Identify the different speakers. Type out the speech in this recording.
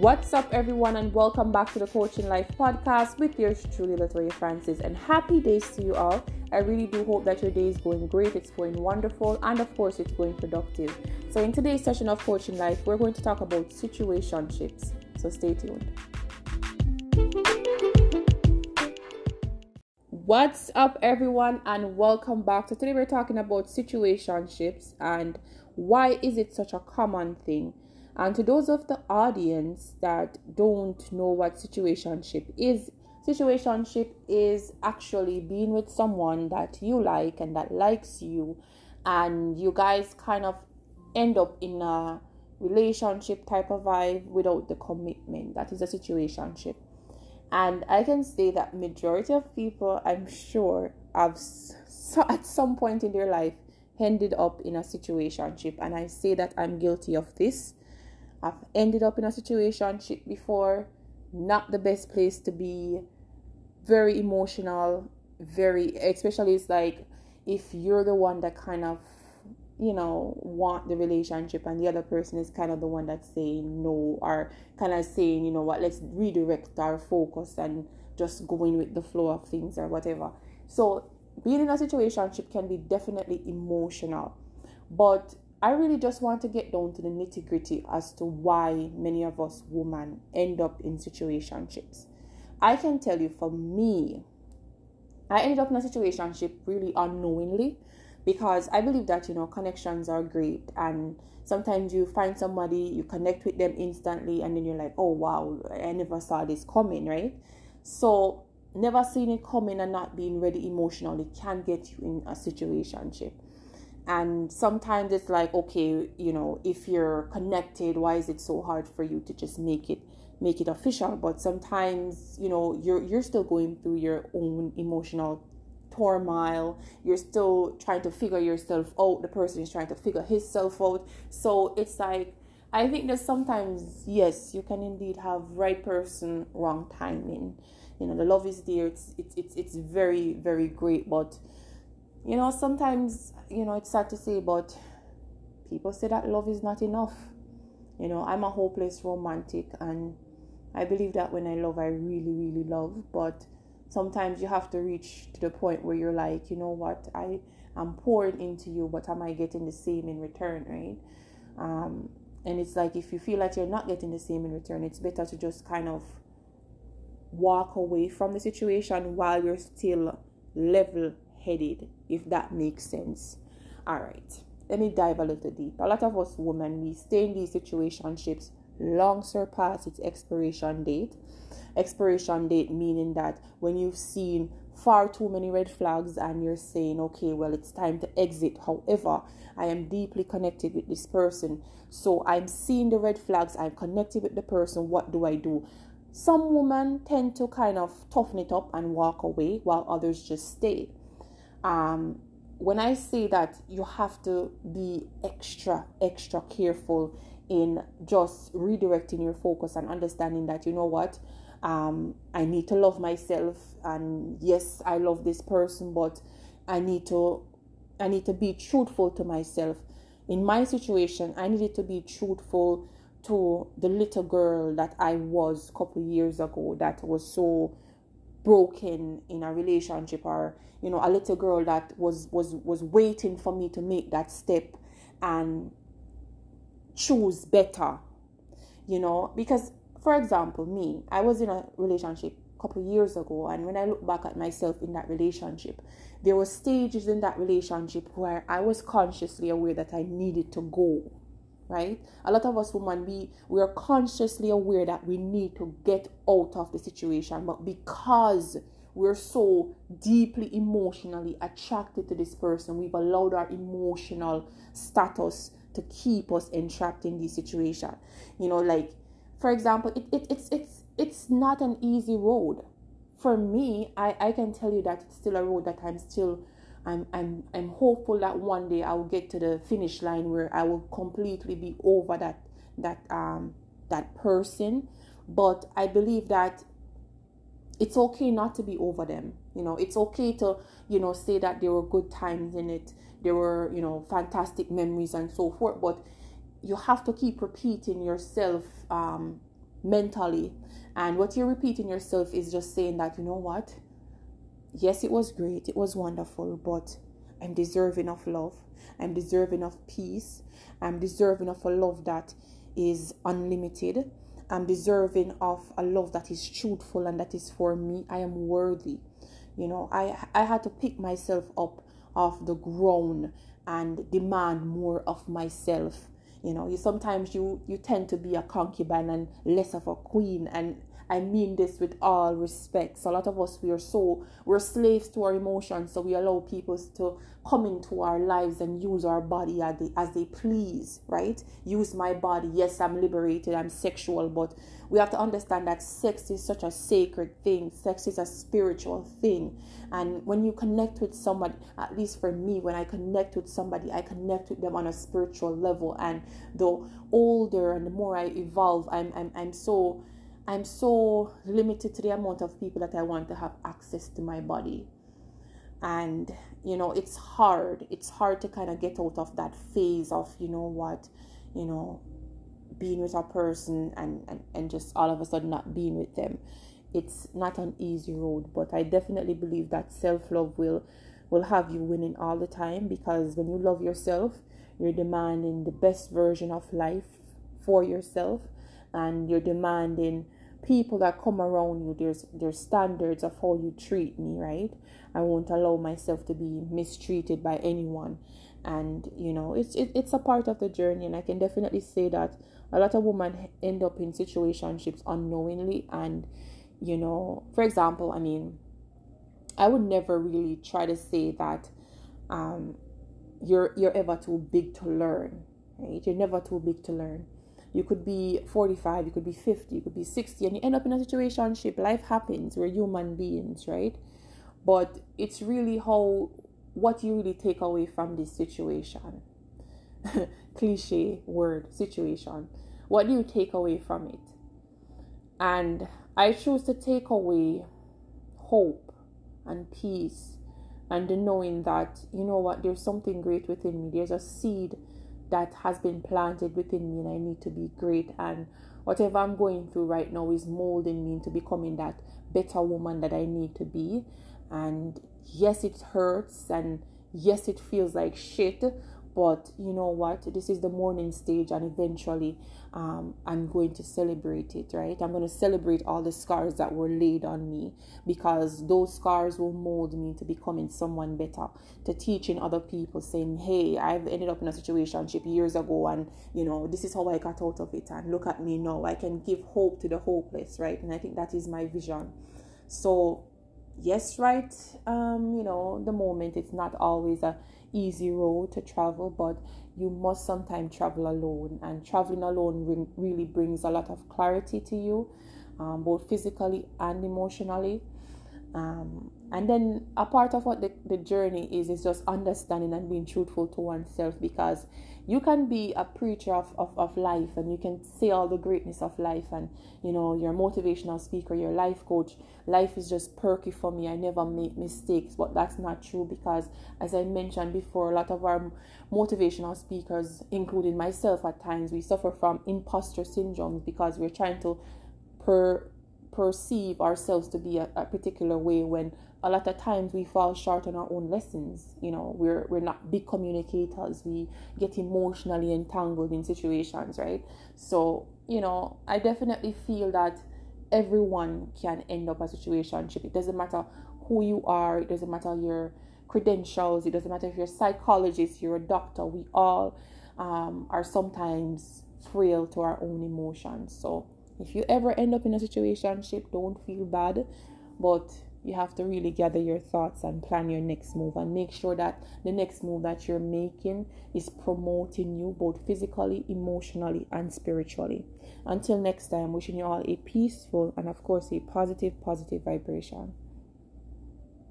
Speaker 1: What's up, everyone, and welcome back to the Coaching Life podcast with yours truly, Latoya Francis. And happy days to you all. I really do hope that your day is going great, it's going wonderful, and of course, it's going productive. So, in today's session of Coaching Life, we're going to talk about situationships. So, stay tuned. What's up, everyone, and welcome back. So, today we're talking about situationships and why is it such a common thing and to those of the audience that don't know what situationship is, situationship is actually being with someone that you like and that likes you, and you guys kind of end up in a relationship type of vibe without the commitment. That is a situationship. And I can say that majority of people, I'm sure, have so at some point in their life ended up in a situationship, and I say that I'm guilty of this I've ended up in a situation before, not the best place to be, very emotional, very, especially it's like if you're the one that kind of, you know, want the relationship and the other person is kind of the one that's saying no or kind of saying, you know what, let's redirect our focus and just going with the flow of things or whatever. So being in a situation can be definitely emotional. But I really just want to get down to the nitty gritty as to why many of us women end up in situationships. I can tell you for me, I ended up in a situationship really unknowingly because I believe that you know connections are great and sometimes you find somebody you connect with them instantly and then you're like oh wow I never saw this coming right so never seeing it coming and not being ready emotionally can get you in a situationship and sometimes it's like okay you know if you're connected why is it so hard for you to just make it make it official? But sometimes you know you're you're still going through your own emotional turmoil. You're still trying to figure yourself out. The person is trying to figure himself out. So it's like i think that sometimes yes you can indeed have right person wrong timing. You know the love is there. It's it's it's, it's very very great. But you know, sometimes, you know, it's sad to say, but people say that love is not enough. You know, I'm a hopeless romantic, and I believe that when I love, I really, really love. But sometimes you have to reach to the point where you're like, you know what, I am pouring into you, but am I getting the same in return, right? Um, and it's like if you feel like you're not getting the same in return, it's better to just kind of walk away from the situation while you're still level headed, if that makes sense. All right, let me dive a little deep. A lot of us women, we stay in these situationships long surpass its expiration date. Expiration date meaning that when you've seen far too many red flags and you're saying, okay, well, it's time to exit. However, I am deeply connected with this person. So I'm seeing the red flags, I'm connected with the person. What do I do? Some women tend to kind of toughen it up and walk away while others just stay um, when I say that you have to be extra, extra careful in just redirecting your focus and understanding that you know what, um, I need to love myself, and yes, I love this person, but I need to, I need to be truthful to myself. In my situation, I needed to be truthful to the little girl that I was a couple years ago that was so broken in a relationship or you know a little girl that was was was waiting for me to make that step and choose better you know? Because for example me i was in a relationship a couple years ago and when i look back at myself in that relationship there were stages in that relationship where i was consciously aware that i needed to go right? A lot of us women, we we are consciously aware that we need to get out of the situation, but because we're so deeply emotionally attracted to this person, we've allowed our emotional status to keep us entrapped in this situation. You know, like for example, it, it it's it's it's not an easy road. For me, I, I can tell you that it's still a road that I'm still I'm I'm I'm hopeful that one day I will get to the finish line where I will completely be over that that um that person. But I believe that it's okay not to be over them. You know, it's okay to, you know, say that there were good times in it, there were, you know, fantastic memories and so forth. But you have to keep repeating yourself um mentally. And what you're repeating yourself is just saying that, you know what? Yes, it was great, it was wonderful, but I'm deserving of love. I'm deserving of peace. I'm deserving of a love that is unlimited. I'm deserving of a love that is truthful and that is for me. I am worthy. You know, I I had to pick myself up off the ground and demand more of myself. You know, you sometimes you you tend to be a concubine and less of a queen and I mean this with all respect. So a lot of us we are so we're slaves to our emotions, so we allow people to come into our lives and use our body as they as they please, right? Use my body. Yes, I'm liberated, I'm sexual, but we have to understand that sex is such a sacred thing. Sex is a spiritual thing. And when you connect with somebody, at least for me, when I connect with somebody, I connect with them on a spiritual level. And the older and the more I evolve, I'm I'm I'm so I'm so limited to the amount of people that I want to have access to my body. And, you know, it's hard. It's hard to kind of get out of that phase of, you know what, you know, being with a person and, and, and just all of a sudden not being with them. It's not an easy road, but I definitely believe that self love will will have you winning all the time because when you love yourself, you're demanding the best version of life for yourself and you're demanding people that come around you there's there's standards of how you treat me right? I won't allow myself to be mistreated by anyone. And you know it's it, it's a part of the journey. And i can definitely say that a lot of women end up in situationships unknowingly. And you know for example i mean i would never really try to say that um you're you're ever too big to learn right? You're never too big to learn you could be 45, you could be 50, you could be 60, and you end up in a situation. ship. Life happens. We're human beings, right? But it's really how what you really take away from this situation. Cliche word, situation. What do you take away from it? And I choose to take away hope and peace and the knowing that, you know what, there's something great within me. There's a seed that has been planted within me and I need to be great. And whatever I'm going through right now is molding me into becoming that better woman that I need to be. And yes it hurts and yes it feels like shit but you know what? This is the mourning stage and eventually um, i'm going to celebrate it right? I'm going to celebrate all the scars that were laid on me because those scars will mold me to becoming someone better to teaching other people saying hey i've ended up in a situation years ago and you know this is how i got out of it and look at me now. I can give hope to the hopeless right? And i think that is my vision. So yes right um you know the moment it's not always a easy road to travel, but you must sometimes travel alone. And traveling alone really brings a lot of clarity to you, um, both physically and emotionally. Um, and then a part of what the, the journey is is just understanding and being truthful to oneself because you can be a preacher of, of, of life and you can say all the greatness of life and you know you're a motivational speaker you're a life coach life is just perky for me. I never make mistakes. But that's not true because as i mentioned before a lot of our motivational speakers including myself at times we suffer from imposter syndromes because we're trying to per perceive ourselves to be a, a particular way when a lot of times we fall short on our own lessons. You know we're we're not big communicators. We get emotionally entangled in situations right? So you know i definitely feel that everyone can end up a situationship. It doesn't matter who you are. It doesn't matter your credentials. It doesn't matter if you're a psychologist you're a doctor. We all um, are sometimes frail to our own emotions. So if you ever end up in a situationship don't feel bad. But you have to really gather your thoughts and plan your next move and make sure that the next move that you're making is promoting you both physically, emotionally, and spiritually. Until next time, wishing you all a peaceful and, of course, a positive, positive vibration.